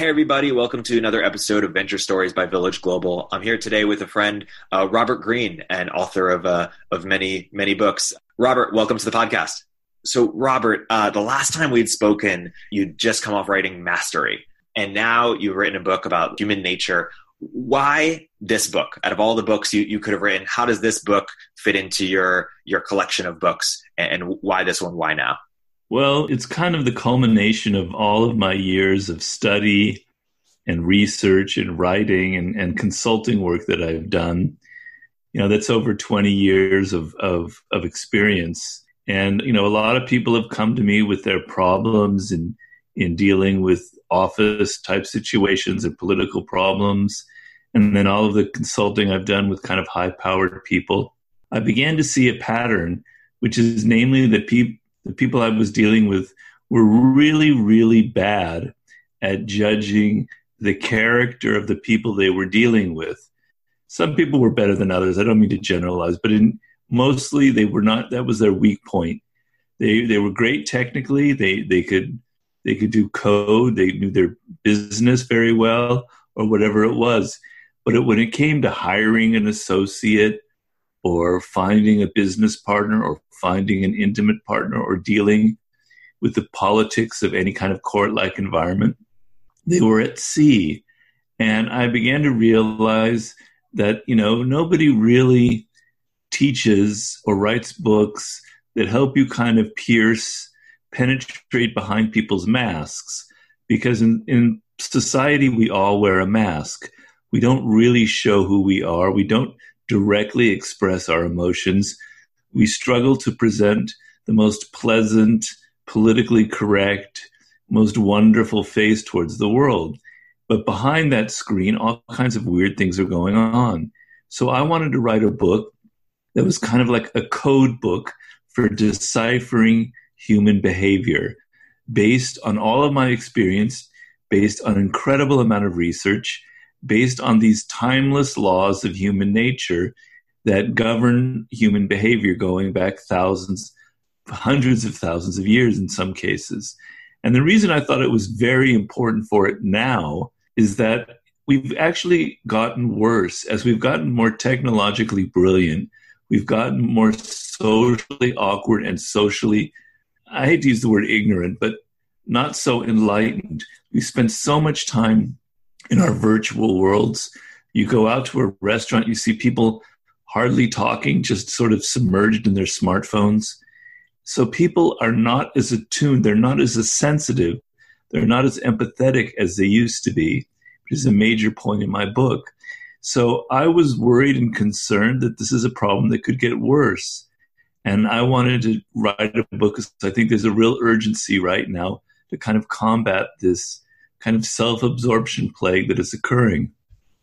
Hey, everybody, welcome to another episode of Venture Stories by Village Global. I'm here today with a friend, uh, Robert Greene, and author of, uh, of many, many books. Robert, welcome to the podcast. So, Robert, uh, the last time we'd spoken, you'd just come off writing Mastery, and now you've written a book about human nature. Why this book? Out of all the books you, you could have written, how does this book fit into your, your collection of books, and, and why this one? Why now? Well, it's kind of the culmination of all of my years of study and research and writing and, and consulting work that I've done. You know, that's over 20 years of, of, of experience. And, you know, a lot of people have come to me with their problems in, in dealing with office type situations and political problems. And then all of the consulting I've done with kind of high powered people. I began to see a pattern, which is namely that people the people I was dealing with were really, really bad at judging the character of the people they were dealing with. Some people were better than others. I don't mean to generalize, but in mostly they were not. That was their weak point. They they were great technically. They they could they could do code. They knew their business very well, or whatever it was. But it, when it came to hiring an associate or finding a business partner or finding an intimate partner or dealing with the politics of any kind of court like environment. They were at sea. And I began to realize that, you know, nobody really teaches or writes books that help you kind of pierce, penetrate behind people's masks. Because in, in society, we all wear a mask. We don't really show who we are. We don't directly express our emotions. We struggle to present the most pleasant, politically correct, most wonderful face towards the world. But behind that screen, all kinds of weird things are going on. So I wanted to write a book that was kind of like a code book for deciphering human behavior based on all of my experience, based on an incredible amount of research, based on these timeless laws of human nature that govern human behavior going back thousands, hundreds of thousands of years in some cases. And the reason I thought it was very important for it now is that we've actually gotten worse as we've gotten more technologically brilliant. We've gotten more socially awkward and socially, I hate to use the word ignorant, but not so enlightened. We spend so much time in our virtual worlds. You go out to a restaurant, you see people hardly talking, just sort of submerged in their smartphones. So people are not as attuned, they're not as sensitive, they're not as empathetic as they used to be, which is a major point in my book. So I was worried and concerned that this is a problem that could get worse. And I wanted to write a book because I think there's a real urgency right now to kind of combat this kind of self absorption plague that is occurring.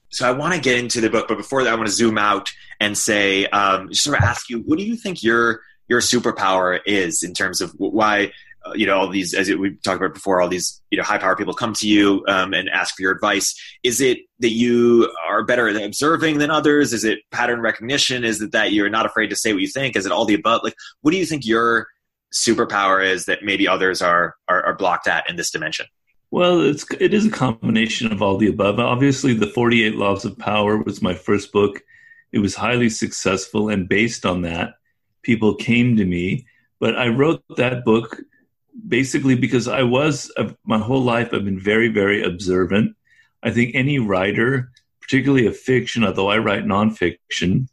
So I want to get into the book, but before that, I want to zoom out and say, um, just sort of ask you, what do you think your your superpower is in terms of why uh, you know all these, as we talked about before, all these you know high power people come to you um, and ask for your advice. Is it that you are better at observing than others? Is it pattern recognition? Is it that you're not afraid to say what you think? Is it all the above? Like, what do you think your superpower is that maybe others are, are, are blocked at in this dimension? Well, it's it is a combination of all the above. Obviously, the Forty Eight Laws of Power was my first book. It was highly successful, and based on that, people came to me. But I wrote that book basically because I was my whole life. I've been very, very observant. I think any writer, particularly of fiction, although I write nonfiction,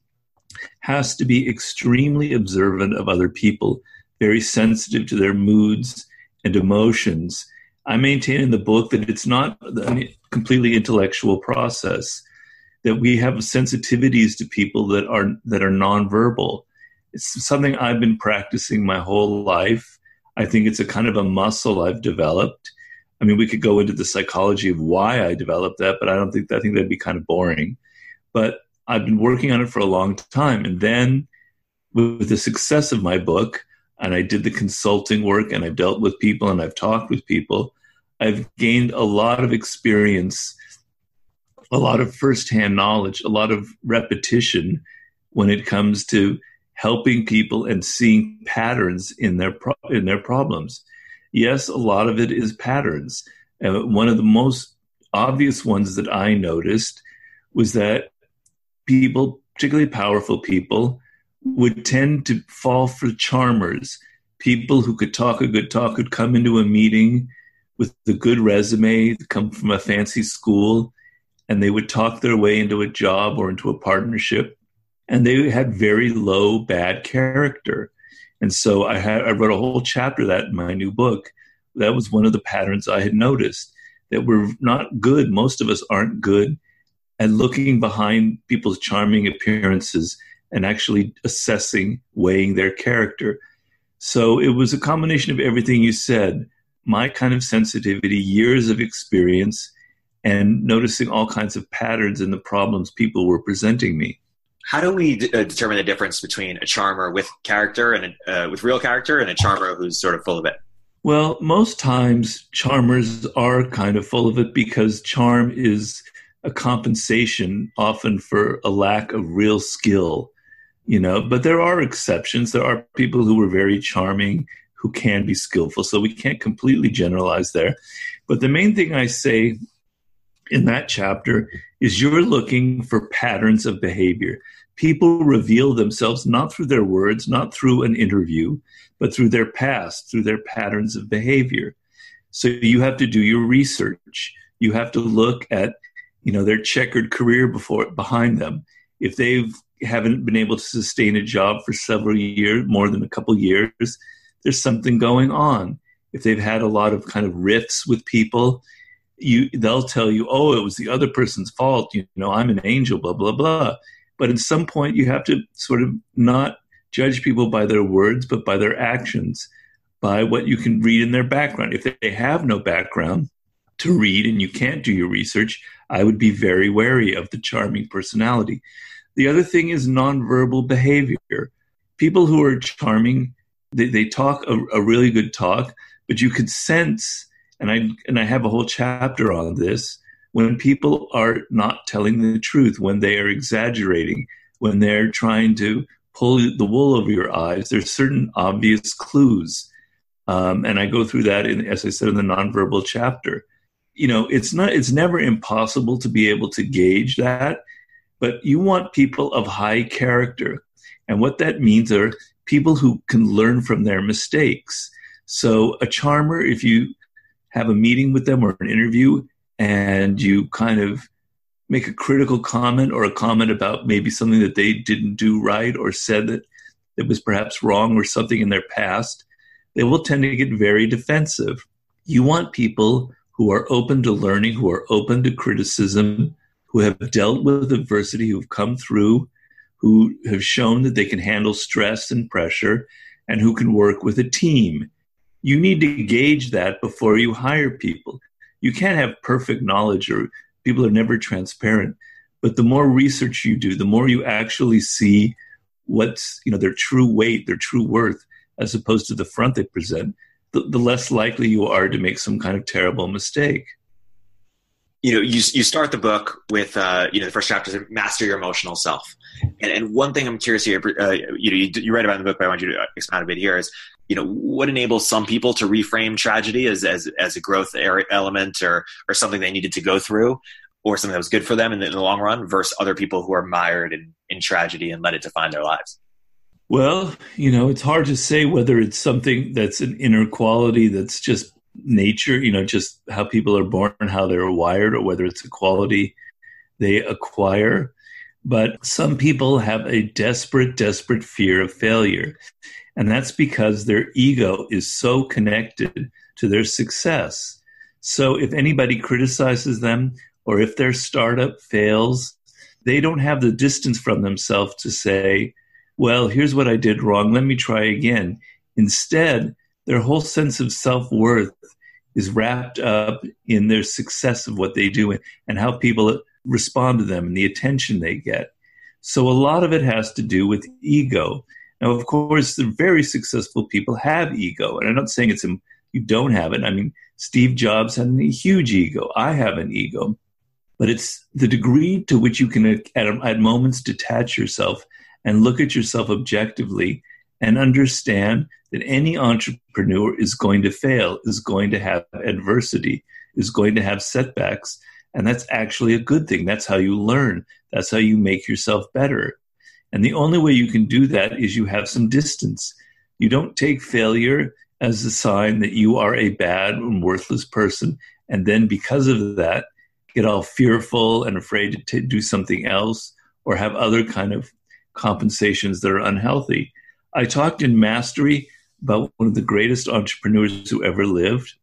has to be extremely observant of other people, very sensitive to their moods and emotions I maintain in the book that it's not a completely intellectual process. That we have sensitivities to people that are that are nonverbal. It's something I've been practicing my whole life. I think it's a kind of a muscle I've developed. I mean, we could go into the psychology of why I developed that, but I don't think I think that'd be kind of boring. But I've been working on it for a long time, and then with the success of my book, and I did the consulting work, and I've dealt with people, and I've talked with people, I've gained a lot of experience, a lot of firsthand knowledge, a lot of repetition when it comes to helping people and seeing patterns in their pro- in their problems. Yes, a lot of it is patterns. Uh, one of the most obvious ones that I noticed was that people, particularly powerful people, would tend to fall for charmers. People who could talk a good talk could come into a meeting with a good resume, come from a fancy school, and they would talk their way into a job or into a partnership. And they had very low bad character. And so I had I wrote a whole chapter that in my new book. That was one of the patterns I had noticed that we're not good. Most of us aren't good at looking behind people's charming appearances and actually assessing, weighing their character. So it was a combination of everything you said my kind of sensitivity, years of experience, and noticing all kinds of patterns in the problems people were presenting me. How do we d- uh, determine the difference between a charmer with character and a, uh, with real character and a charmer who's sort of full of it? Well, most times charmers are kind of full of it because charm is a compensation often for a lack of real skill, you know. But there are exceptions. There are people who are very charming who can be skillful. So we can't completely generalize there. But the main thing I say in that chapter is you're looking for patterns of behavior. People reveal themselves not through their words, not through an interview, but through their past, through their patterns of behavior. So you have to do your research. You have to look at, you know, their checkered career before behind them. If they haven't been able to sustain a job for several years, more than a couple years, there's something going on. If they've had a lot of kind of rifts with people, you they'll tell you, "Oh, it was the other person's fault." You know, I'm an angel, blah blah blah. But at some point, you have to sort of not judge people by their words, but by their actions, by what you can read in their background. If they have no background to read and you can't do your research, I would be very wary of the charming personality. The other thing is nonverbal behavior. People who are charming, they, they talk a, a really good talk, but you could sense, and I and I have a whole chapter on this, when people are not telling the truth, when they are exaggerating, when they're trying to pull the wool over your eyes, there's certain obvious clues. Um, and I go through that in, as I said, in the nonverbal chapter. You know, it's not, it's never impossible to be able to gauge that, but you want people of high character. And what that means are people who can learn from their mistakes. So a charmer, if you have a meeting with them or an interview and you kind of make a critical comment or a comment about maybe something that they didn't do right or said that it was perhaps wrong or something in their past, they will tend to get very defensive. You want people who are open to learning, who are open to criticism, who have dealt with adversity, who've come through, who have shown that they can handle stress and pressure, and who can work with a team. You need to gauge that before you hire people. You can't have perfect knowledge or people are never transparent. But the more research you do, the more you actually see what's you know their true weight, their true worth, as opposed to the front they present, the, the less likely you are to make some kind of terrible mistake you know you, you start the book with uh, you know the first chapter is master your emotional self. And, and one thing i'm curious here uh, you know you, you, write about in the book but i want you to expand a bit here is you know what enables some people to reframe tragedy as as, as a growth element or or something they needed to go through or something that was good for them in the, in the long run versus other people who are mired in, in tragedy and let it define their lives? Well you know it's hard to say whether it's something that's an inner quality that's just nature, you know, just how people are born, how they're wired, or whether it's a quality they acquire. But some people have a desperate, desperate fear of failure. And that's because their ego is so connected to their success. So if anybody criticizes them or if their startup fails, they don't have the distance from themselves to say, well, here's what I did wrong. Let me try again. Instead, their whole sense of self worth is wrapped up in their success of what they do and how people respond to them and the attention they get. So a lot of it has to do with ego. Now, of course, the very successful people have ego, and I'm not saying it's you don't have it. I mean, Steve Jobs had a huge ego. I have an ego, but it's the degree to which you can, at, at moments, detach yourself and look at yourself objectively and understand that any entrepreneur is going to fail, is going to have adversity, is going to have setbacks. And that's actually a good thing. That's how you learn. That's how you make yourself better. And the only way you can do that is you have some distance. You don't take failure as a sign that you are a bad and worthless person. And then because of that, get all fearful and afraid to t- do something else or have other kind of compensations that are unhealthy. I talked in Mastery about one of the greatest entrepreneurs who ever lived,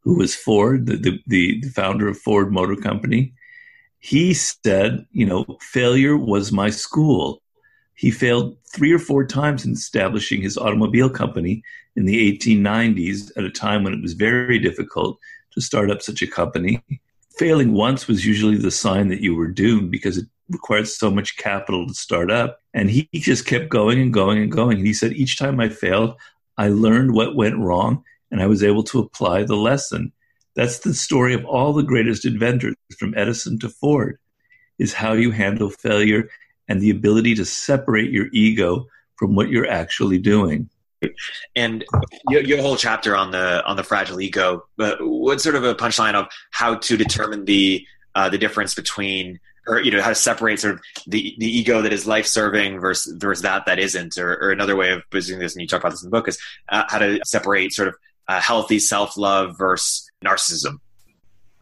who was Ford, the, the, the founder of Ford Motor Company he said, you know, failure was my school. He failed three or four times in establishing his automobile company in the 1890s at a time when it was very difficult to start up such a company. Failing once was usually the sign that you were doomed because it required so much capital to start up. And he just kept going and going and going. And he said, each time I failed, I learned what went wrong and I was able to apply the lesson. That's the story of all the greatest inventors, from Edison to Ford, is how you handle failure and the ability to separate your ego from what you're actually doing. And your, your whole chapter on the on the fragile ego, but what's sort of a punchline of how to determine the uh, the difference between or you know how to separate sort of the the ego that is life serving versus versus that that isn't or, or another way of positioning this and you talk about this in the book is uh, how to separate sort of uh, healthy self love versus narcissism?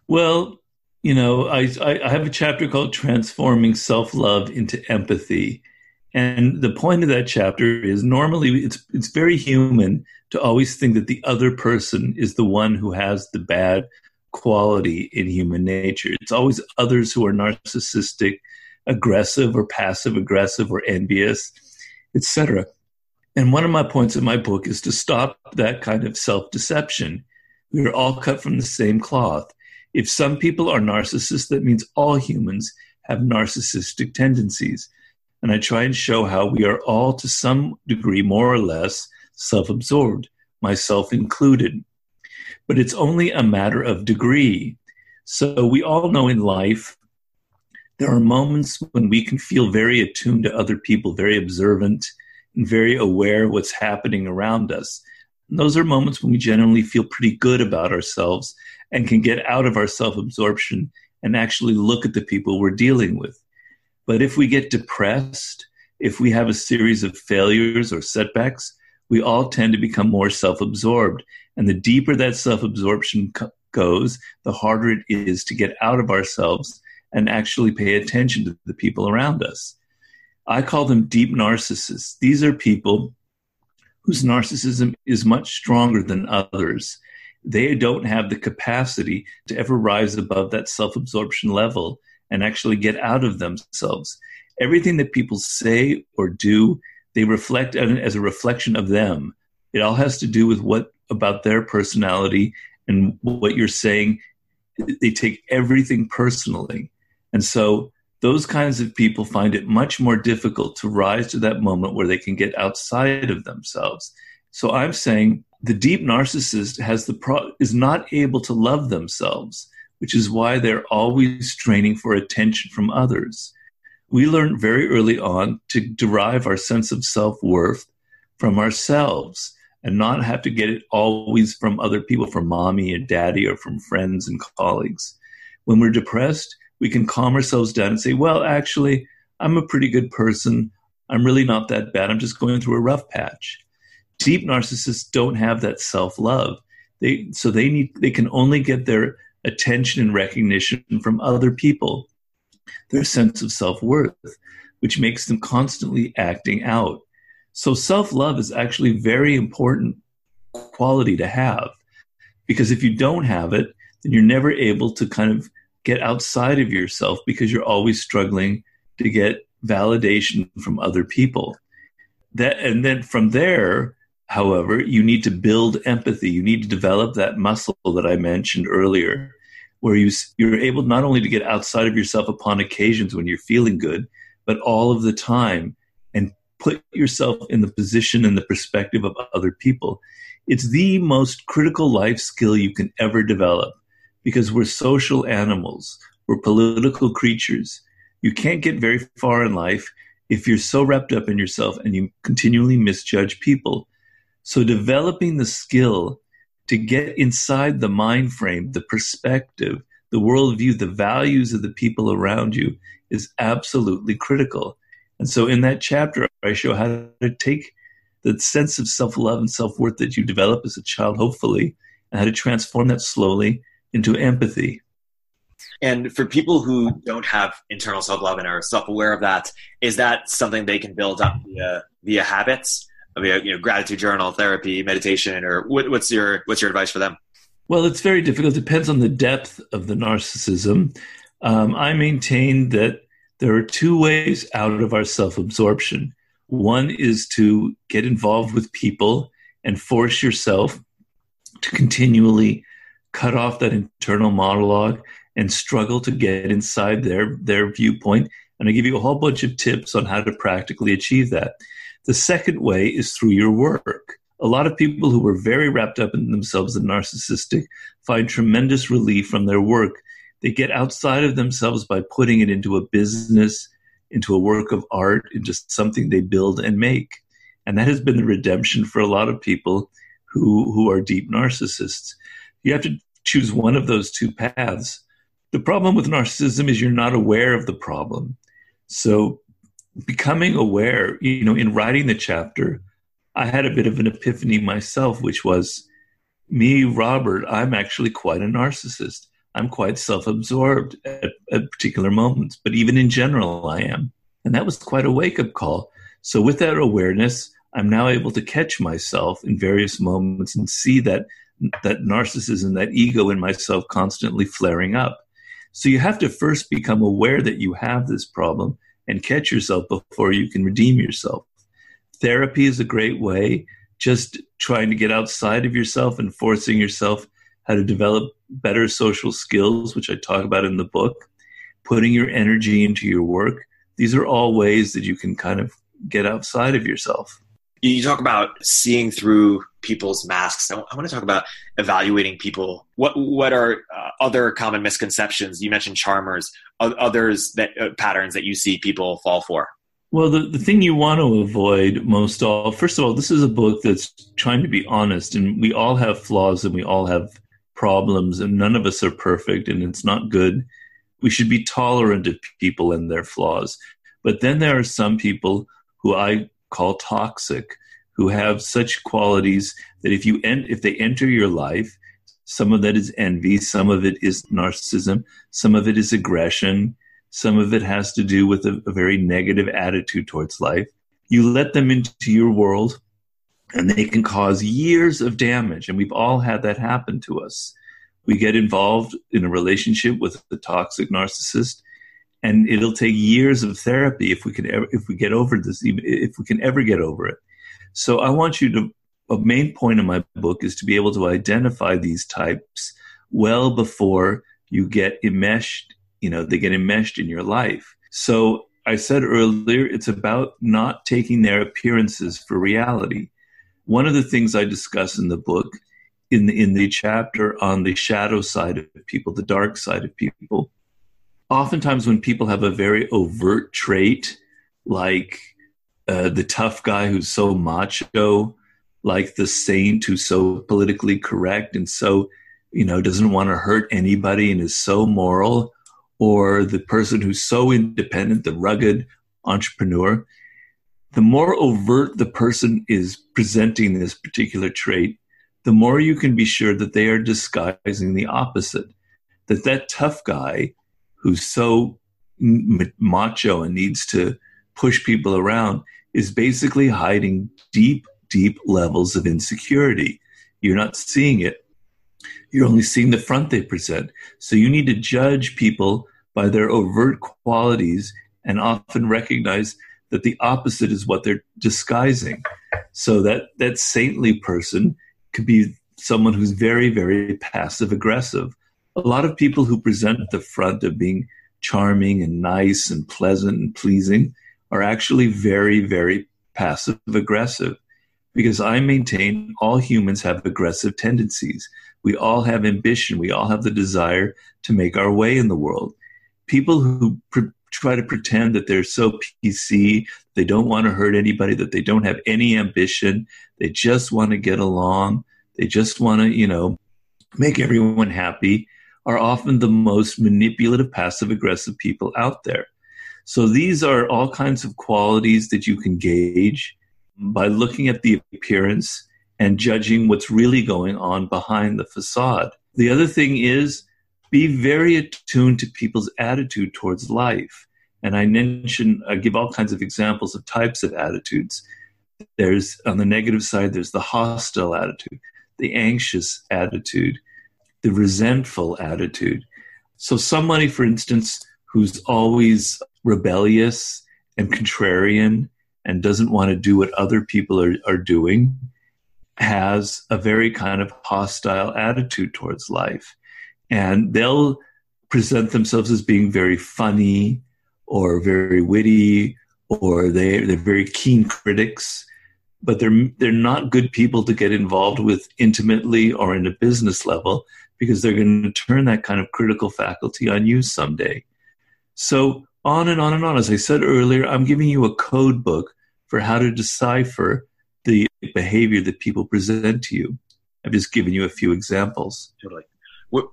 Well, you know, I, I have a chapter called Transforming Self Love into Empathy. And the point of that chapter is normally it's it's very human to always think that the other person is the one who has the bad quality in human nature. It's always others who are narcissistic, aggressive or passive aggressive or envious, etc. And one of my points in my book is to stop that kind of self-deception we are all cut from the same cloth. If some people are narcissists, that means all humans have narcissistic tendencies. And I try and show how we are all, to some degree, more or less, self absorbed, myself included. But it's only a matter of degree. So we all know in life there are moments when we can feel very attuned to other people, very observant, and very aware what's happening around us. And those are moments when we generally feel pretty good about ourselves and can get out of our self absorption and actually look at the people we're dealing with. But if we get depressed, if we have a series of failures or setbacks, we all tend to become more self absorbed. And the deeper that self absorption co- goes, the harder it is to get out of ourselves and actually pay attention to the people around us. I call them deep narcissists. These are people whose narcissism is much stronger than others. They don't have the capacity to ever rise above that self absorption level and actually get out of themselves. Everything that people say or do, they reflect as a reflection of them. It all has to do with what about their personality and what you're saying. They take everything personally. And so those kinds of people find it much more difficult to rise to that moment where they can get outside of themselves. So I'm saying the deep narcissist has the pro- is not able to love themselves, which is why they're always straining for attention from others. We learn very early on to derive our sense of self-worth from ourselves and not have to get it always from other people, from mommy and daddy or from friends and colleagues. When we're depressed, we can calm ourselves down and say, well, actually, I'm a pretty good person. I'm really not that bad. I'm just going through a rough patch. Deep narcissists don't have that self love. They, so they need, they can only get their attention and recognition from other people, their sense of self worth, which makes them constantly acting out. So self love is actually very important quality to have because if you don't have it, then you're never able to kind of get outside of yourself because you're always struggling to get validation from other people. That and then from there, however, you need to build empathy. You need to develop that muscle that I mentioned earlier, where you you're able not only to get outside of yourself upon occasions when you're feeling good, but all of the time and put yourself in the position and the perspective of other people. It's the most critical life skill you can ever develop because we're social animals, we're political creatures. You can't get very far in life if you're so wrapped up in yourself and you continually misjudge people. So, developing the skill to get inside the mind frame, the perspective, the worldview, the values of the people around you is absolutely critical. And so, in that chapter, I show how to take the sense of self love and self worth that you develop as a child, hopefully, and how to transform that slowly into empathy. And for people who don't have internal self love and are self aware of that, is that something they can build up via via habits, via you know gratitude journal, therapy, meditation, or what, what's your what's your advice for them? Well, it's very difficult. It depends on the depth of the narcissism. Um, I maintain that there are two ways out of our self absorption. One is to get involved with people and force yourself to continually cut off that internal monologue and struggle to get inside their their viewpoint and i give you a whole bunch of tips on how to practically achieve that the second way is through your work. A lot of people who are very wrapped up in themselves and narcissistic find tremendous relief from their work. They get outside of themselves by putting it into a business into a work of art into something they build and make. And that has been the redemption for a lot of people who who are deep narcissists. You have to choose one of those two paths. The problem with narcissism is you're not aware of the problem. So becoming aware, you know, in writing the chapter, I had a bit of an epiphany myself, which was me, Robert, I'm actually quite a narcissist. I'm quite self absorbed at, at, particular moments, but even in general, I am. And that was quite a wake up call. So, with that awareness, I'm now able to catch myself in various moments and see that that narcissism, that ego in myself constantly flaring up. So you have to first become aware that you have this problem and catch yourself before you can redeem yourself. Therapy is a great way, just trying to get outside of yourself and forcing yourself how to develop better social skills, which I talk about in the book, putting your energy into your work. These are all ways that you can kind of get outside of yourself you talk about seeing through people's masks. I, want to talk about evaluating people. What what are uh, other common misconceptions? You mentioned charmers. Others that uh, patterns that you see people fall for. Well, the, the thing you want to avoid most all, first of all, this is a book that's trying to be honest, and we all have flaws and we all have problems, and none of us are perfect, and it's not good. We should be tolerant of people and their flaws. But then there are some people who I call toxic who have such qualities that if you en- if they enter your life some of that is envy some of it is narcissism some of it is aggression some of it has to do with a, a very negative attitude towards life you let them into your world and they can cause years of damage. And we've all had that happen to us. We get involved in a relationship with a toxic narcissist and it'll take years of therapy if we can ever, if we get over this if we can ever get over it. So i want you to a main point of my book is to be able to identify these types well before you get enmeshed you know they get enmeshed in your life. So i said earlier it's about not taking their appearances for reality. One of the things i discuss in the book in the, in the chapter on the shadow side of people the dark side of people oftentimes when people have a very overt trait, like uh, the tough guy who's so macho, like the saint who's so politically correct and so, you know, doesn't want to hurt anybody and is so moral, or the person who's so independent, the rugged entrepreneur, the more overt the person is presenting this particular trait, the more you can be sure that they are disguising the opposite. That that tough guy who's so macho and needs to push people around is basically hiding deep, deep levels of insecurity. You're not seeing it. You're only seeing the front they present. So you need to judge people by their overt qualities and often recognize that the opposite is what they're disguising. So that that saintly person could be someone who's very, very passive aggressive a lot of people who present the front of being charming and nice and pleasant and pleasing are actually very, very passive aggressive because I maintain all humans have aggressive tendencies. We all have ambition. We all have the desire to make our way in the world. People who pr- try to pretend that they're so PC, they don't want to hurt anybody, that they don't have any ambition, they just want to get along, they just want to, you know, make everyone happy, are often the most manipulative, passive aggressive people out there. So these are all kinds of qualities that you can gauge by looking at the appearance and judging what's really going on behind the facade. The other thing is be very attuned to people's attitude towards life. And I mention, I give all kinds of examples of types of attitudes. There's on the negative side, there's the hostile attitude, the anxious attitude, the resentful attitude. So, somebody, for instance, who's always rebellious and contrarian and doesn't want to do what other people are, are doing has a very kind of hostile attitude towards life. And they'll present themselves as being very funny or very witty or they, they're very keen critics but they're they're not good people to get involved with intimately or in a business level because they're going to turn that kind of critical faculty on you someday. So on and on and on. As I said earlier, I'm giving you a code book for how to decipher the behavior that people present to you. I've just given you a few examples. Totally.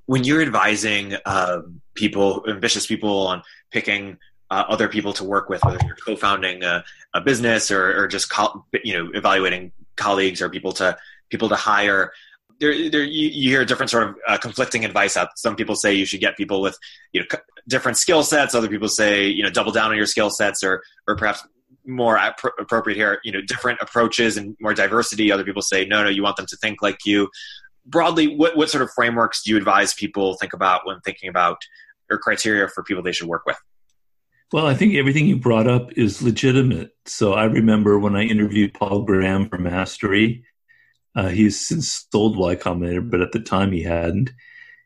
When you're advising um, people, ambitious people, on picking uh, other people to work with, whether you're co-founding a, a business or, or just co- you know evaluating colleagues or people to people to hire, there, there you, you, hear different sort of uh, conflicting advice out. Some people say you should get people with you know different skill sets. Other people say you know double down on your skill sets, or or perhaps more appropriate here, you know, different approaches and more diversity. Other people say no, no, you want them to think like you. Broadly, what what sort of frameworks do you advise people think about when thinking about or criteria for people they should work with? Well, I think everything you brought up is legitimate. So I remember when I interviewed Paul Graham for Mastery, uh, has since sold Y Combinator, but at the time he hadn't.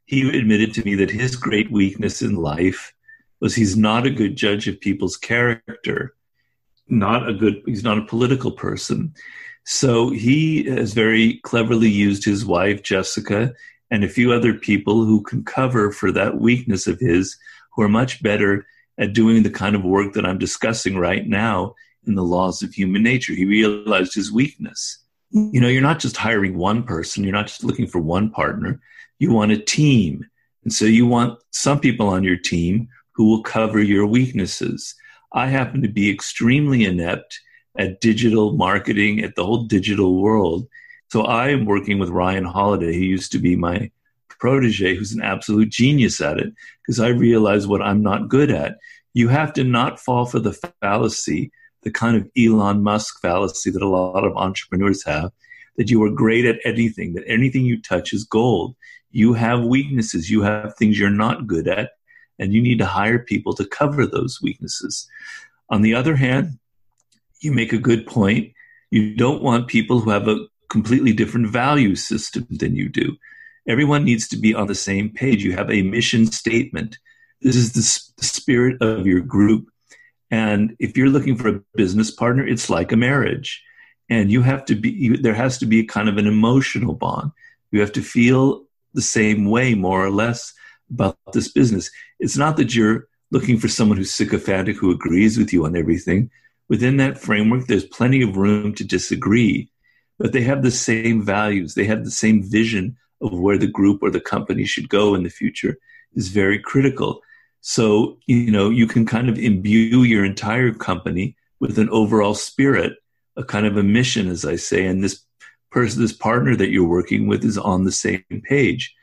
He admitted to me that his great weakness in life was he's not a good judge of people's character. Not a good, he's not a political person. So he has very cleverly used his wife, Jessica, and a few other people who can cover for that weakness of his, who are much better at doing the kind of work that I'm discussing right now in the laws of human nature. He realized his weakness you know, you're not just hiring one person, you're not just looking for one partner, you want a team. And so you want some people on your team who will cover your weaknesses. I happen to be extremely inept at digital marketing, at the whole digital world. So I am working with Ryan Holiday, who used to be my protege, who's an absolute genius at it, because I realize what I'm not good at. You have to not fall for the fallacy the kind of Elon Musk fallacy that a lot of entrepreneurs have that you are great at anything, that anything you touch is gold. You have weaknesses, you have things you're not good at, and you need to hire people to cover those weaknesses. On the other hand, you make a good point. You don't want people who have a completely different value system than you do. Everyone needs to be on the same page. You have a mission statement. This is the, spirit of your group. And if you're looking for a business partner, it's like a marriage. And you have to be, there has to be a kind of an emotional bond. You have to feel the same way, more or less, about this business. It's not that you're looking for someone who's sycophantic, who agrees with you on everything. Within that framework, there's plenty of room to disagree, but they have the same values. They have the same vision of where the group or the company should go in the future is very critical. So, you know, you can kind of imbue your entire company with an overall spirit, a kind of a mission, as I say, and this person, this partner that you're working with is on the same page.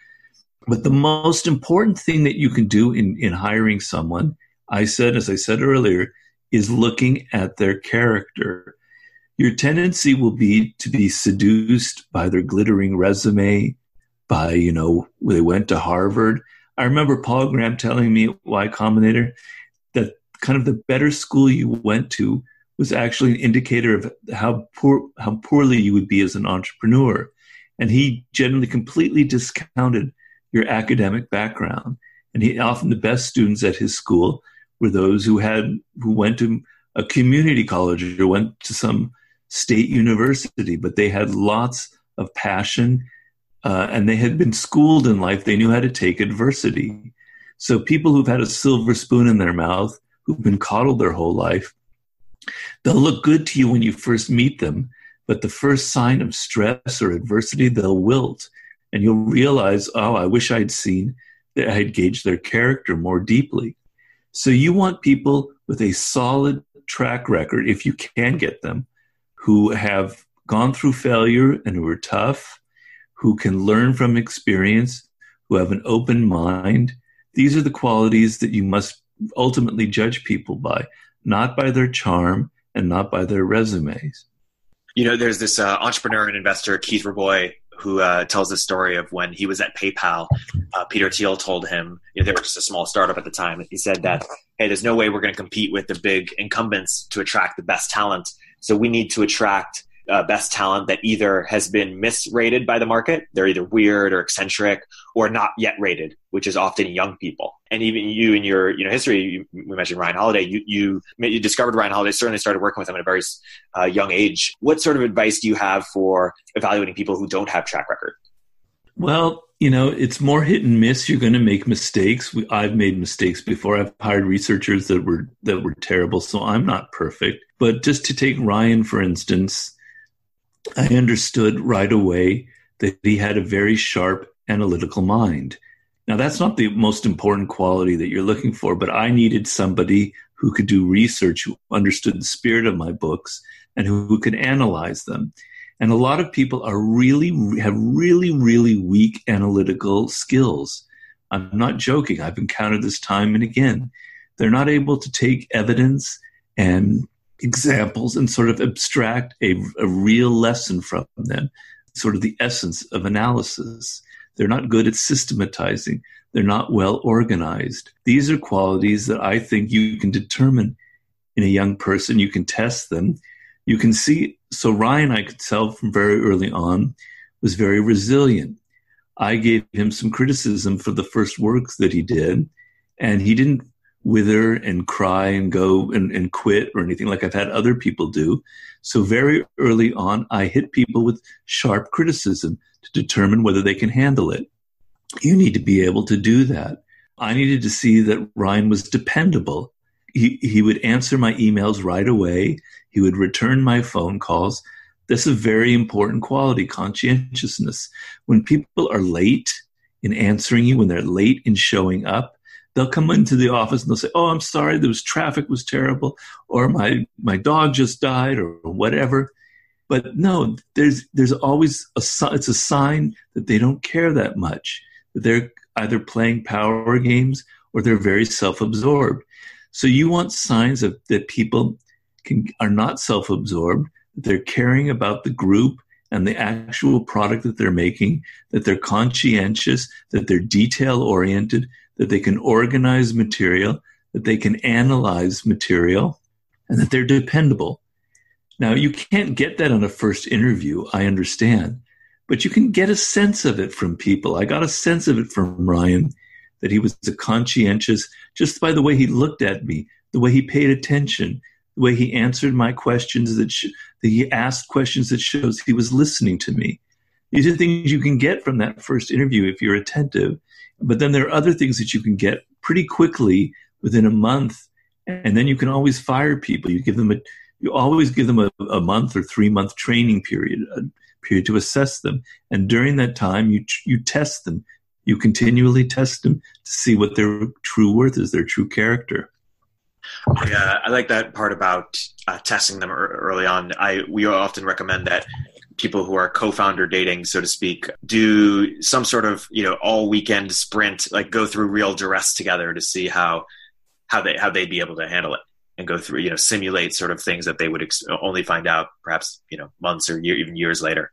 But the most important thing that you can do in, in hiring someone, I said, as I said earlier, is looking at their character. Your tendency will be to be seduced by their glittering resume, by, you know, they went to Harvard I remember Paul Graham telling me at Y Combinator that kind of the better school you went to was actually an indicator of how poor how poorly you would be as an entrepreneur. And he generally completely discounted your academic background. And he often the best students at his school were those who had who went to a community college or went to some state university, but they had lots of passion uh, and they had been schooled in life. They knew how to take adversity. So people who've had a silver spoon in their mouth, who've been coddled their whole life, they'll look good to you when you first meet them, but the first sign of stress or adversity, they'll wilt. And you'll realize, oh, I wish I'd seen that I had gauged their character more deeply. So you want people with a solid track record, if you can get them, who have gone through failure and who are tough, who can learn from experience, who have an open mind. These are the qualities that you must ultimately judge people by, not by their charm and not by their resumes. You know, there's this uh, entrepreneur and investor, Keith Rabois, who uh, tells the story of when he was at PayPal. Uh, Peter Thiel told him, you know, they were just a small startup at the time, he said that, hey, there's no way we're going to compete with the big incumbents to attract the best talent. So we need to attract uh, best talent that either has been misrated by the market, they're either weird or eccentric, or not yet rated, which is often young people. And even you in your you know history, you, we mentioned Ryan Holiday. You, you you discovered Ryan Holiday. Certainly started working with him at a very uh, young age. What sort of advice do you have for evaluating people who don't have track record? Well, you know, it's more hit and miss. You're going to make mistakes. I've made mistakes before. I've hired researchers that were that were terrible, so I'm not perfect. But just to take Ryan for instance, I understood right away that he had a very sharp analytical mind. Now, that's not the most important quality that you're looking for, but I needed somebody who could do research, who understood the spirit of my books, and who, who could analyze them. And a lot of people are really, have really, really weak analytical skills. I'm not joking. I've encountered this time and again. They're not able to take evidence and examples and sort of abstract a, a real lesson from them, sort of the essence of analysis. They're not good at systematizing. They're not well organized. These are qualities that I think you can determine in a young person. You can test them. You can see. So Ryan, I could tell from very early on, was very resilient. I gave him some criticism for the first works that he did, and he didn't wither and cry and go and, and quit or anything like I've had other people do. So very early on, I hit people with sharp criticism to determine whether they can handle it. You need to be able to do that. I needed to see that Ryan was dependable. He, he would answer my emails right away. He would return my phone calls. That's a very important quality, conscientiousness. When people are late in answering you, when they're late in showing up, they'll come into the office and they'll say, "Oh, I'm sorry, there was traffic was terrible, or my my dog just died, or whatever." But no, there's there's always a it's a sign that they don't care that much. That they're either playing power games or they're very self-absorbed. So you want signs of that people can are not self-absorbed, that they're caring about the group and the actual product that they're making, that they're conscientious, that they're detail oriented, that they can organize material, that they can analyze material, and that they're dependable. Now, you can't get that on a first interview, I understand, but you can get a sense of it from people. I got a sense of it from Ryan that he was a conscientious just by the way he looked at me, the way he paid attention, the way he answered my questions that, sh- that he asked questions that shows he was listening to me. These are things you can get from that first interview if you're attentive. But then there are other things that you can get pretty quickly within a month. And then you can always fire people. You give them a, you always give them a, a month or three month training period, a period to assess them. And during that time, you, you test them. You continually test them to see what their true worth is, their true character. Yeah, I like that part about uh, testing them early on. I we often recommend that people who are co-founder dating, so to speak, do some sort of you know all weekend sprint, like go through real duress together to see how how they how they'd be able to handle it and go through you know simulate sort of things that they would ex- only find out perhaps you know months or year, even years later.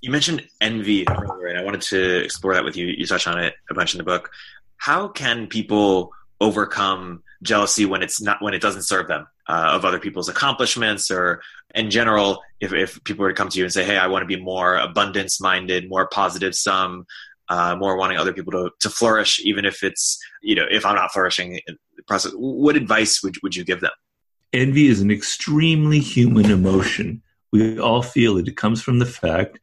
You mentioned envy earlier, and I wanted to explore that with you. You touch on it a bunch in the book. How can people overcome jealousy when it's not when it doesn't serve them uh, of other people's accomplishments or in general if, if people were to come to you and say hey i want to be more abundance minded more positive sum uh, more wanting other people to, to flourish even if it's you know if i'm not flourishing in the process what advice would, would you give them envy is an extremely human emotion We all feel it. It comes from the fact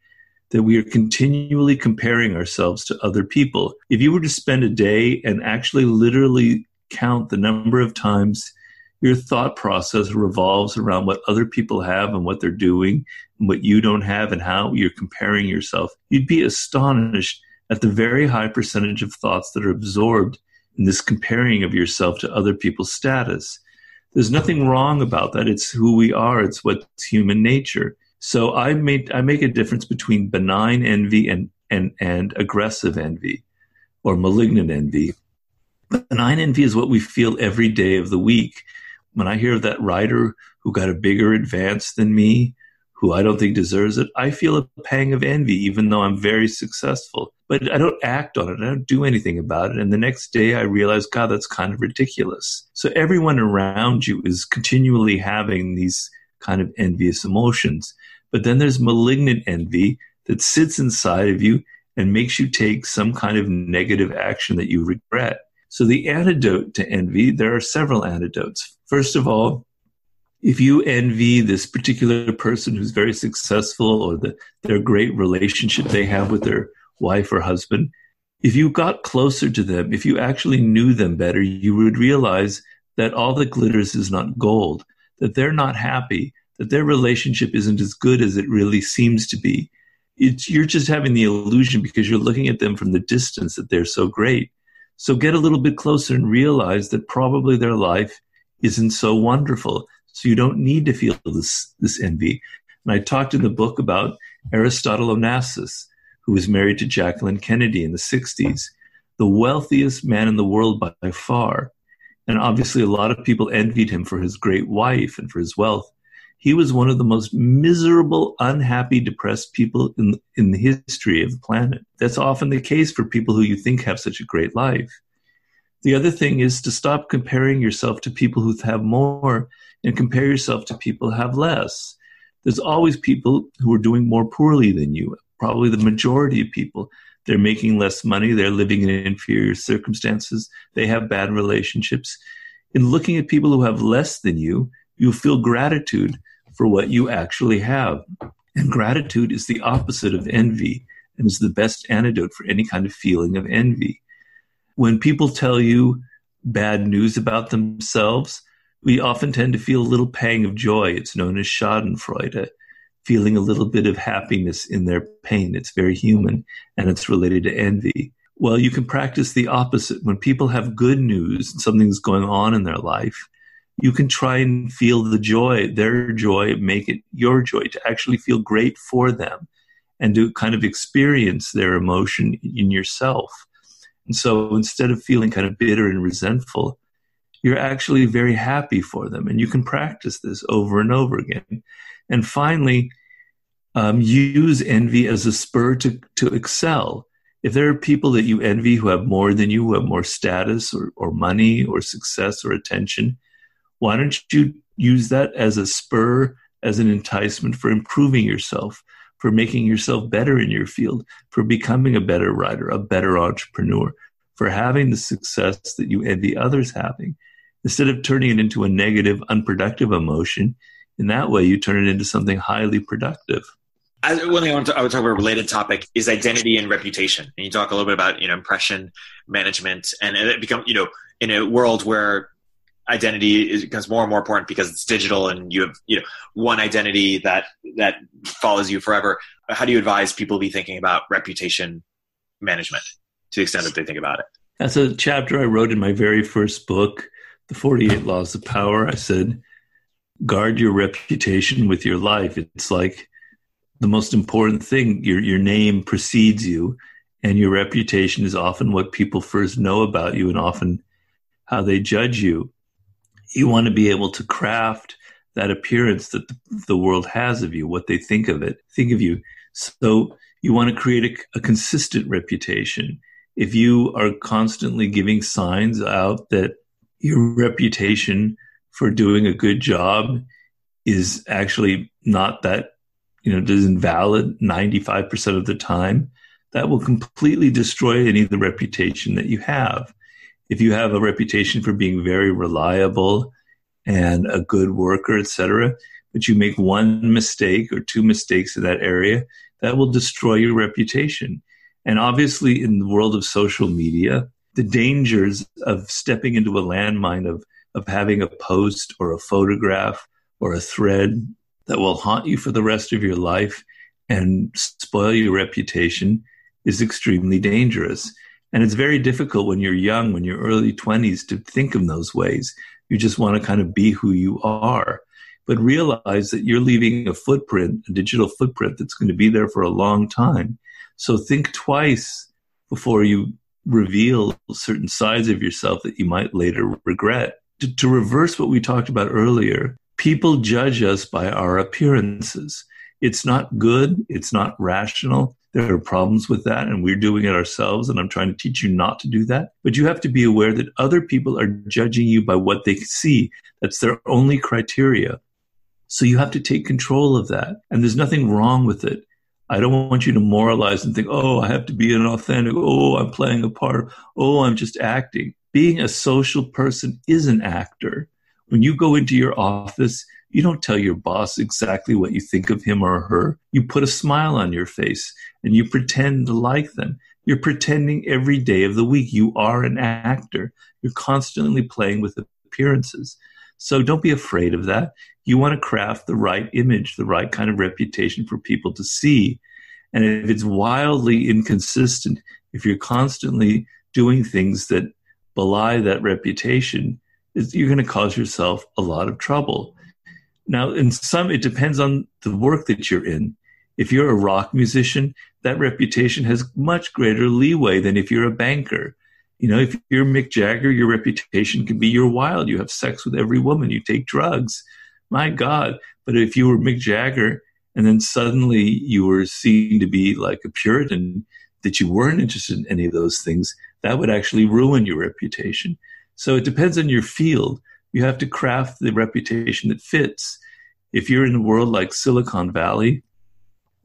that we are continually comparing ourselves to other people. If you were to spend a day and actually literally count the number of times your thought process revolves around what other people have and what they're doing and what you don't have and how you're comparing yourself, you'd be astonished at the very high percentage of thoughts that are absorbed in this comparing of yourself to other people's status. There's nothing wrong about that. It's who we are. It's what's human nature. So I made I make a difference between benign envy and and and aggressive envy or malignant envy. Benign envy is what we feel every day of the week. When I hear of that writer who got a bigger advance than me, who I don't think deserves it, I feel a pang of envy, even though I'm very successful. But I don't act on it. I don't do anything about it. And the next day I realize, God, that's kind of ridiculous. So everyone around you is continually having these kind of envious emotions. But then there's malignant envy that sits inside of you and makes you take some kind of negative action that you regret. So the antidote to envy, there are several antidotes. First of all, if you envy this particular person who's very successful or the, their great relationship they have with their wife or husband, if you got closer to them, if you actually knew them better, you would realize that all that glitters is not gold, that they're not happy, that their relationship isn't as good as it really seems to be. It's, you're just having the illusion because you're looking at them from the distance that they're so great. So get a little bit closer and realize that probably their life isn't so wonderful. So you don't need to feel this, this envy. And I talked in the book about Aristotle Onassis, who was married to Jacqueline Kennedy in the 60s, the wealthiest man in the world by far. And obviously, a lot of people envied him for his great wife and for his wealth. He was one of the most miserable, unhappy, depressed people in, in the history of the planet. That's often the case for people who you think have such a great life. The other thing is to stop comparing yourself to people who have more and compare yourself to people who have less. There's always people who are doing more poorly than you, probably the majority of people. They're making less money, they're living in inferior circumstances, they have bad relationships. In looking at people who have less than you, you feel gratitude for what you actually have. And gratitude is the opposite of envy and is the best antidote for any kind of feeling of envy. When people tell you bad news about themselves, we often tend to feel a little pang of joy. It's known as Schadenfreude, feeling a little bit of happiness in their pain. It's very human and it's related to envy. Well, you can practice the opposite. When people have good news and something's going on in their life, you can try and feel the joy, their joy, make it your joy, to actually feel great for them and to kind of experience their emotion in yourself. And so instead of feeling kind of bitter and resentful, you're actually very happy for them. And you can practice this over and over again. And finally, um, use envy as a spur to, to excel. If there are people that you envy who have more than you, who have more status or, or money or success or attention, why don't you use that as a spur, as an enticement for improving yourself, for making yourself better in your field, for becoming a better writer, a better entrepreneur, for having the success that you envy others having? Instead of turning it into a negative, unproductive emotion, in that way you turn it into something highly productive. One thing I want to, I would talk about a related topic is identity and reputation. And you talk a little bit about you know impression management, and it become you know in a world where identity is, becomes more and more important because it's digital and you have you know one identity that that follows you forever. How do you advise people be thinking about reputation management to the extent that they think about it? That's a chapter i wrote in my very first book the 48 laws of power. I said guard your reputation with your life. It's like the most important thing your your name precedes you and your reputation is often what people first know about you and often how they judge you you want to be able to craft that appearance that the world has of you, what they think of it, think of you. So you want to create a, a consistent reputation. If you are constantly giving signs out that your reputation for doing a good job is actually not that, you know, isn't valid 95% of the time, that will completely destroy any of the reputation that you have if you have a reputation for being very reliable and a good worker, etc., but you make one mistake or two mistakes in that area, that will destroy your reputation. And obviously, in the world of social media, the dangers of stepping into a landmine of, of having a post or a photograph or a thread that will haunt you for the rest of your life and spoil your reputation is extremely dangerous. And it's very difficult when you're young, when you're early 20s, to think in those ways. You just want to kind of be who you are. But realize that you're leaving a footprint, a digital footprint that's going to be there for a long time. So think twice before you reveal certain sides of yourself that you might later regret. To, to reverse what we talked about earlier, people judge us by our appearances. It's not good. It's not rational. There are problems with that, and we're doing it ourselves. And I'm trying to teach you not to do that. But you have to be aware that other people are judging you by what they see. That's their only criteria. So you have to take control of that. And there's nothing wrong with it. I don't want you to moralize and think, oh, I have to be an authentic. Oh, I'm playing a part. Oh, I'm just acting. Being a social person is an actor. When you go into your office, you don't tell your boss exactly what you think of him or her. You put a smile on your face and you pretend to like them. You're pretending every day of the week. You are an actor. You're constantly playing with appearances. So don't be afraid of that. You want to craft the right image, the right kind of reputation for people to see. And if it's wildly inconsistent, if you're constantly doing things that belie that reputation, you're going to cause yourself a lot of trouble. Now, in some, it depends on the work that you're in. If you're a rock musician, that reputation has much greater leeway than if you're a banker. You know, if you're Mick Jagger, your reputation can be you're wild. You have sex with every woman. You take drugs. My God. But if you were Mick Jagger and then suddenly you were seen to be like a Puritan, that you weren't interested in any of those things, that would actually ruin your reputation. So it depends on your field. You have to craft the reputation that fits. If you're in a world like Silicon Valley,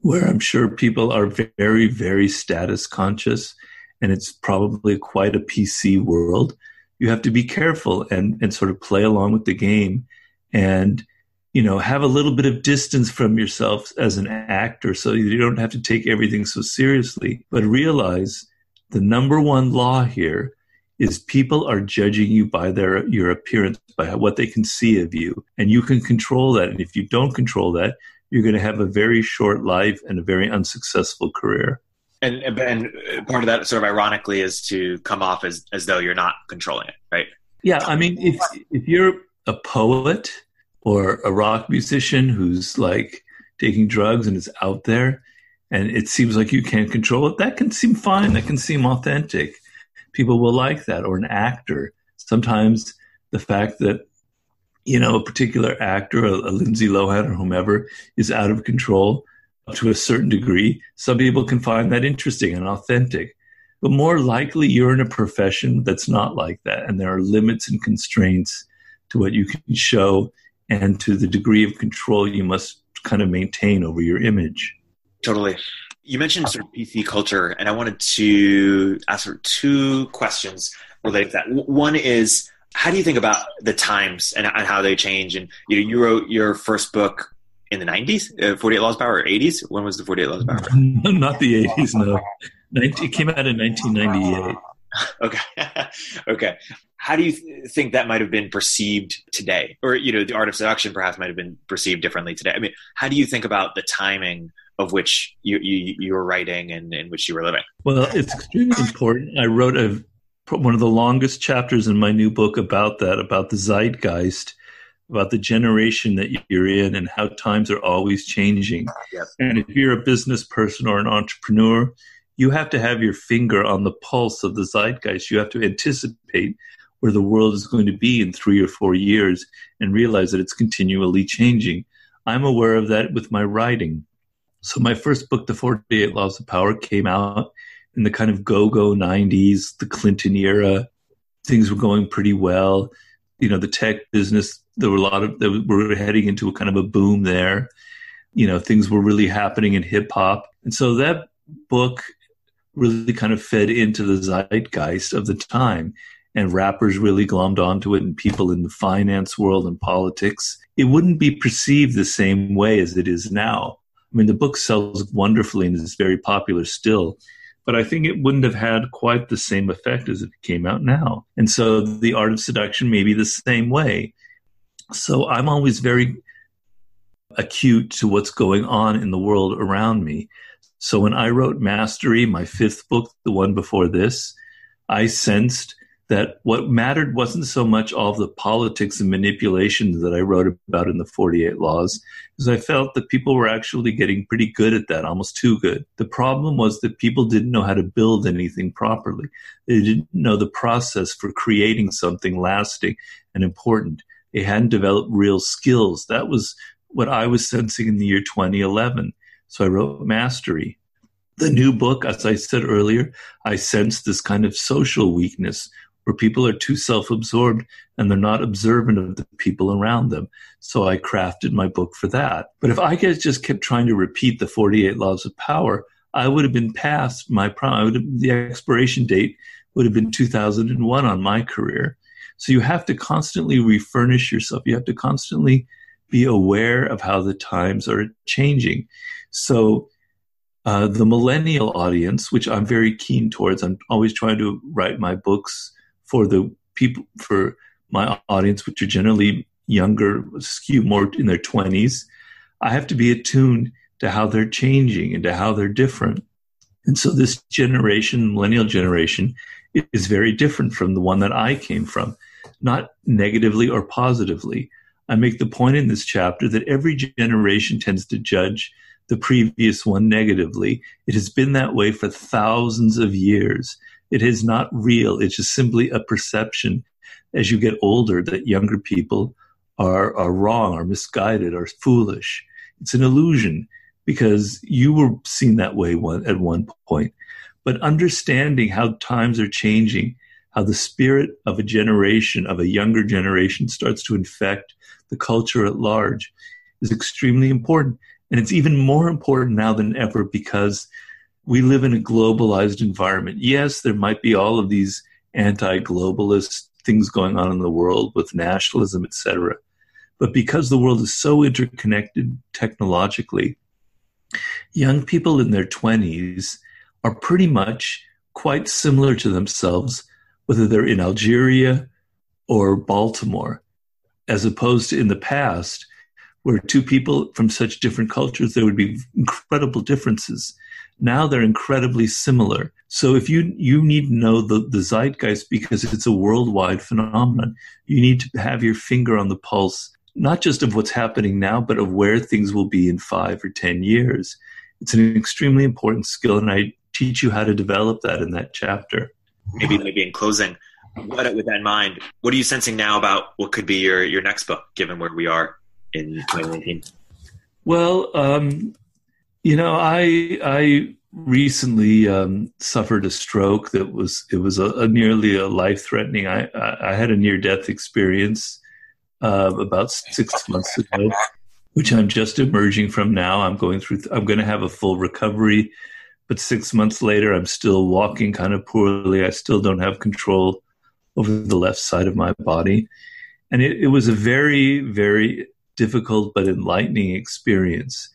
where I'm sure people are very, very status conscious, and it's probably quite a PC world, you have to be careful and, and sort of play along with the game and you know have a little bit of distance from yourself as an actor so you don't have to take everything so seriously but realize the number one law here is people are judging you by their your appearance by what they can see of you. And you can control that. And if you don't control that you're going to have a very short life and a very unsuccessful career. And and part of that sort of ironically is to come off as as though you're not controlling it right? Yeah i mean if if you're a poet or a rock musician who's like taking drugs and is out there and it seems like you can't control it that can seem fine. That can seem authentic people will like that or an actor. Sometimes the fact that you know a particular actor a, a lindsay lohan or whomever is out of control to a certain degree some people can find that interesting and authentic. But more likely you're in a profession that's not like that and there are limits and constraints to what you can show and to the degree of control you must kind of maintain over your image. Totally you mentioned sort of PC culture, and I wanted to ask sort of two questions related to that. One is, how do you think about the times and, and how they change? And you know, you wrote your first book in the 90s, uh, 48 Laws of Power, or 80s? When was the 48 Laws of Power? Not the 80s, no. 19, it came out in 1998. okay. okay. How do you th- think that might have been perceived today? Or, you know, the art of seduction perhaps might have been perceived differently today. I mean, how do you think about the timing of which you, you, you were writing and in which you were living? Well, it's extremely important. I wrote a, one of the longest chapters in my new book about that, about the zeitgeist, about the generation that you're in and how times are always changing. Yes. And if you're a business person or an entrepreneur, you have to have your finger on the pulse of the zeitgeist. You have to anticipate where the world is going to be in three or four years and realize that it's continually changing. I'm aware of that with my writing. So my first book, The 48 Laws of Power, came out in the kind of go-go 90s, the Clinton era. Things were going pretty well. You know, the tech business, there were a lot of, we were heading into a kind of a boom there. You know, things were really happening in hip hop. And so that book really kind of fed into the zeitgeist of the time. and rappers really glommed onto it and people in the finance world and politics, it wouldn't be perceived the same way as it is now. I mean, the book sells wonderfully and is very popular still, but I think it wouldn't have had quite the same effect as it came out now. And so the art of seduction may be the same way. So I'm always very acute to what's going on in the world around me. So when I wrote Mastery, my fifth book, the one before this, I sensed that what mattered wasn't so much all the politics and manipulation that I wrote about in the 48 Laws, because I felt that people were actually getting pretty good at that, almost too good. The problem was that people didn't know how to build anything properly. They didn't know the process for creating something lasting and important. They hadn't developed real skills. That was what I was sensing in the year 2011. So I wrote Mastery. The new book, as I said earlier, I sensed this kind of social weakness where people are too self absorbed and they're not observant of the people around them. So I crafted my book for that. But if I just kept trying to repeat the 48 laws of power, I would have been past my prime. the expiration date would have been 2001 on my career. So you have to constantly refurnish yourself. You have to constantly be aware of how the times are changing. So uh, the millennial audience, which I'm very keen towards, I'm always trying to write my books for the people for my audience, which are generally younger, skew more in their 20s. I have to be attuned to how they're changing and to how they're different. And so this generation, millennial generation, is very different from the one that I came from, not negatively or positively. I make the point in this chapter that every generation tends to judge the previous one negatively. It has been that way for thousands of years. It is not real. It's just simply a perception as you get older that younger people are, are wrong, are misguided, are foolish. It's an illusion because you were seen that way one, at one point. But understanding how times are changing, how the spirit of a generation, of a younger generation, starts to infect the culture at large is extremely important. And it's even more important now than ever because we live in a globalized environment. Yes, there might be all of these anti-globalist things going on in the world with nationalism, etc. But because the world is so interconnected technologically, young people in their 20s are pretty much quite similar to themselves, whether they're in Algeria or Baltimore, as opposed to in the past, where two people from such different cultures, there would be incredible differences. Now they're incredibly similar. So if you you need to know the, the zeitgeist because it's a worldwide phenomenon, you need to have your finger on the pulse, not just of what's happening now, but of where things will be in five or ten years. It's an extremely important skill, and I teach you how to develop that in that chapter. Maybe maybe in closing, what with that in mind, what are you sensing now about what could be your your next book, given where we are in 2019? Well, um, you know, I I recently um, suffered a stroke that was it was a, a nearly a life threatening. I, I had a near death experience uh, about six months ago, which I'm just emerging from now. I'm going through. I'm going to have a full recovery, but six months later, I'm still walking kind of poorly. I still don't have control over the left side of my body, and it, it was a very very difficult but enlightening experience.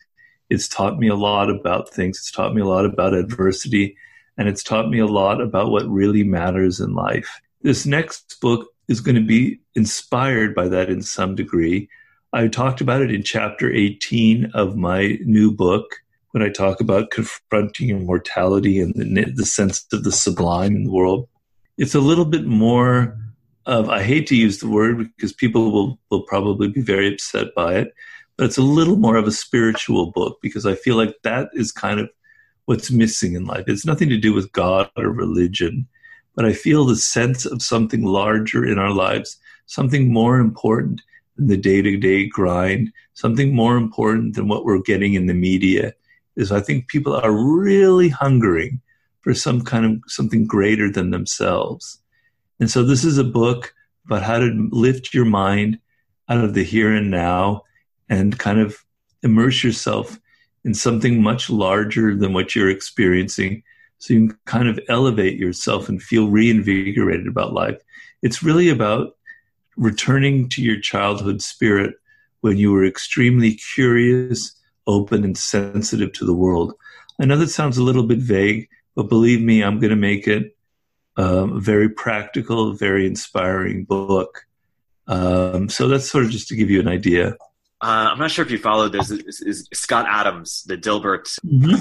It's taught me a lot about things. It's taught me a lot about adversity, and it's taught me a lot about what really matters in life. This next book is going to be inspired by that in some degree. I talked about it in chapter 18 of my new book when I talk about confronting immortality and the, the sense of the sublime in the world. It's a little bit more of I hate to use the word because people will will probably be very upset by it, it's a little more of a spiritual book because I feel like that is kind of what's missing in life. It's nothing to do with God or religion, but I feel the sense of something larger in our lives, something more important than the day to day grind, something more important than what we're getting in the media. Is I think people are really hungering for some kind of something greater than themselves. And so this is a book about how to lift your mind out of the here and now and kind of immerse yourself in something much larger than what you're experiencing so you can kind of elevate yourself and feel reinvigorated about life. It's really about returning to your childhood spirit when you were extremely curious, open, and sensitive to the world. I know that sounds a little bit vague, but believe me, I'm going to make it um, a very practical, very inspiring book. Um, so that's sort of just to give you an idea. Uh, I'm not sure if you followed. There's is, is Scott Adams, the Dilbert mm-hmm.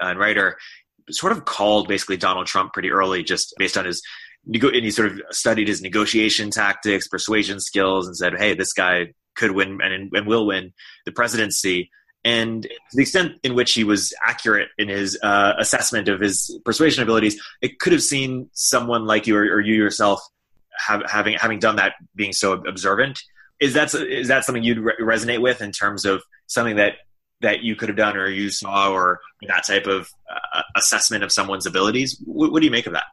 and writer, sort of called basically Donald Trump pretty early, just based on his and he sort of studied his negotiation tactics, persuasion skills, and said, "Hey, this guy could win and, and will win the presidency." And to the extent in which he was accurate in his uh, assessment of his persuasion abilities, it could have seen someone like you or, or you yourself have, having having done that, being so observant. Is that is that something you'd re- resonate with in terms of something that that you could have done or you saw or that type of uh, assessment of someone's abilities? What, what do you make of that?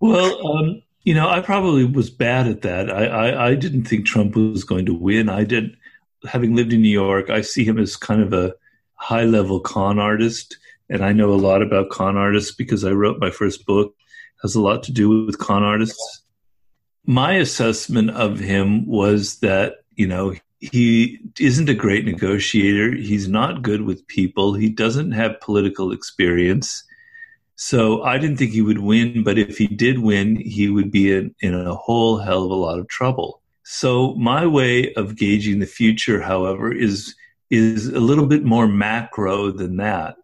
Well, um, you know, I probably was bad at that. I, I, I, didn't think Trump was going to win. I did, having lived in New York, I see him as kind of a high level con artist. And I know a lot about con artists because I wrote my first book, has a lot to do with con artists. My assessment of him was that, you know, he isn't a great negotiator. He's not good with people. He doesn't have political experience so I didn't think he would win, but if he did win, he would be in, in a whole hell of a lot of trouble. So my way of gauging the future, however, is is a little bit more macro than that.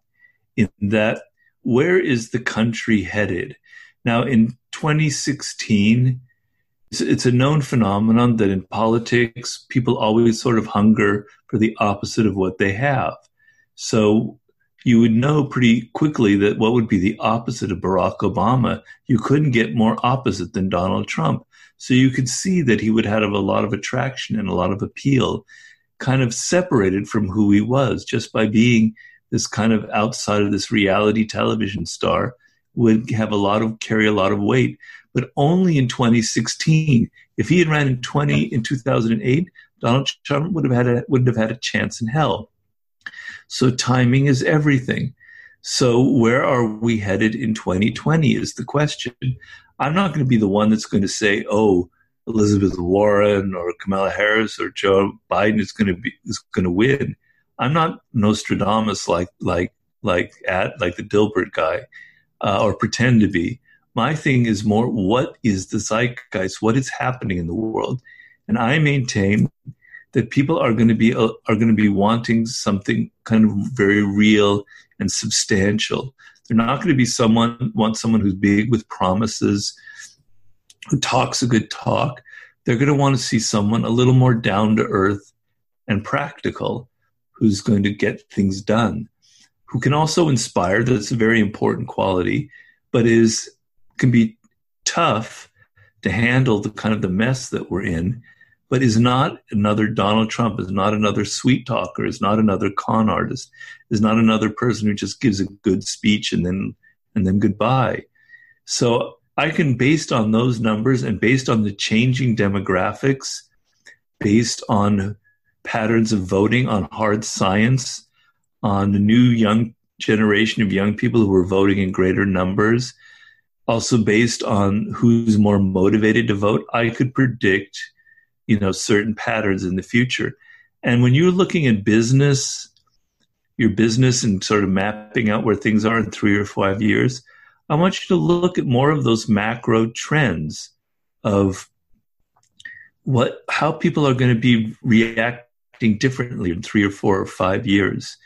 In that, where is the country headed? Now, in 2016, it's, a known phenomenon that in politics, people always sort of hunger for the opposite of what they have. So you would know pretty quickly that what would be the opposite of Barack Obama, you couldn't get more opposite than Donald Trump. So you could see that he would have a lot of attraction and a lot of appeal, kind of separated from who he was just by being this kind of outside of this reality television star would have a lot of carry a lot of weight but only in 2016 if he had ran in 20 in 2008 donald trump would have had a wouldn't have had a chance in hell so timing is everything. So where are we headed in 2020 is the question. I'm not going to be the one that's going to say, oh, Elizabeth Warren or Kamala Harris or Joe Biden is going to be is going to win. I'm not Nostradamus like like like at like the Dilbert guy uh, or pretend to be. My thing is more what is the zeitgeist, what is happening in the world, and I maintain that people are going to be uh, are going to be wanting something kind of very real and substantial. They're not going to be someone want someone who's big with promises, who talks a good talk. They're going to want to see someone a little more down to earth and practical, who's going to get things done, who can also inspire. That's a very important quality, but is can be tough to handle the kind of the mess that we're in but is not another Donald Trump, is not another sweet talker, is not another con artist, is not another person who just gives a good speech and then and then goodbye. So I can, based on those numbers and based on the changing demographics, based on patterns of voting, on hard science, on the new young generation of young people who are voting in greater numbers, also based on who's more motivated to vote, I could predict you know certain patterns in the future. And when you're looking at business your business and sort of mapping out where things are in three or five years i want you to look at more of those macro trends of what how people are going to be reacting differently in three or four or five years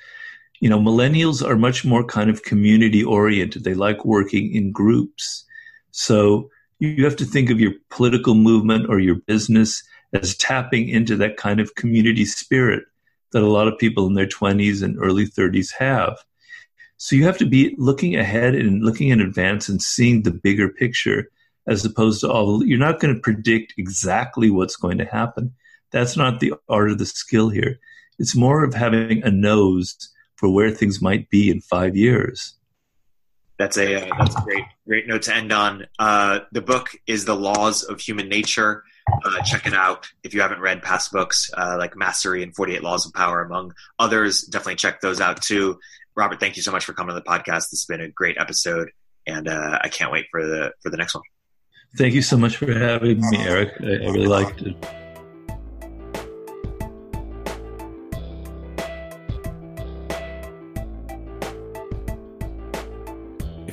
you know millennials are much more kind of community oriented they like working in groups so you have to think of your political movement or your business as tapping into that kind of community spirit that a lot of people in their 20s and early 30s have. So you have to be looking ahead and looking in advance and seeing the bigger picture as opposed to all you're not going to predict exactly what's going to happen. That's not the art of the skill here. It's more of having a nose for where things might be in five years. That's a uh, that's a great great note to end on. Uh, the book is the Laws of Human Nature uh, check it out if you haven't read past books uh, like Mastery and 48 Laws of Power, among others. Definitely check those out too. Robert, thank you so much for coming on the podcast. This has been a great episode, and uh, I can't wait for the for the next one. Thank you so much for having me, Eric. I, I really liked it.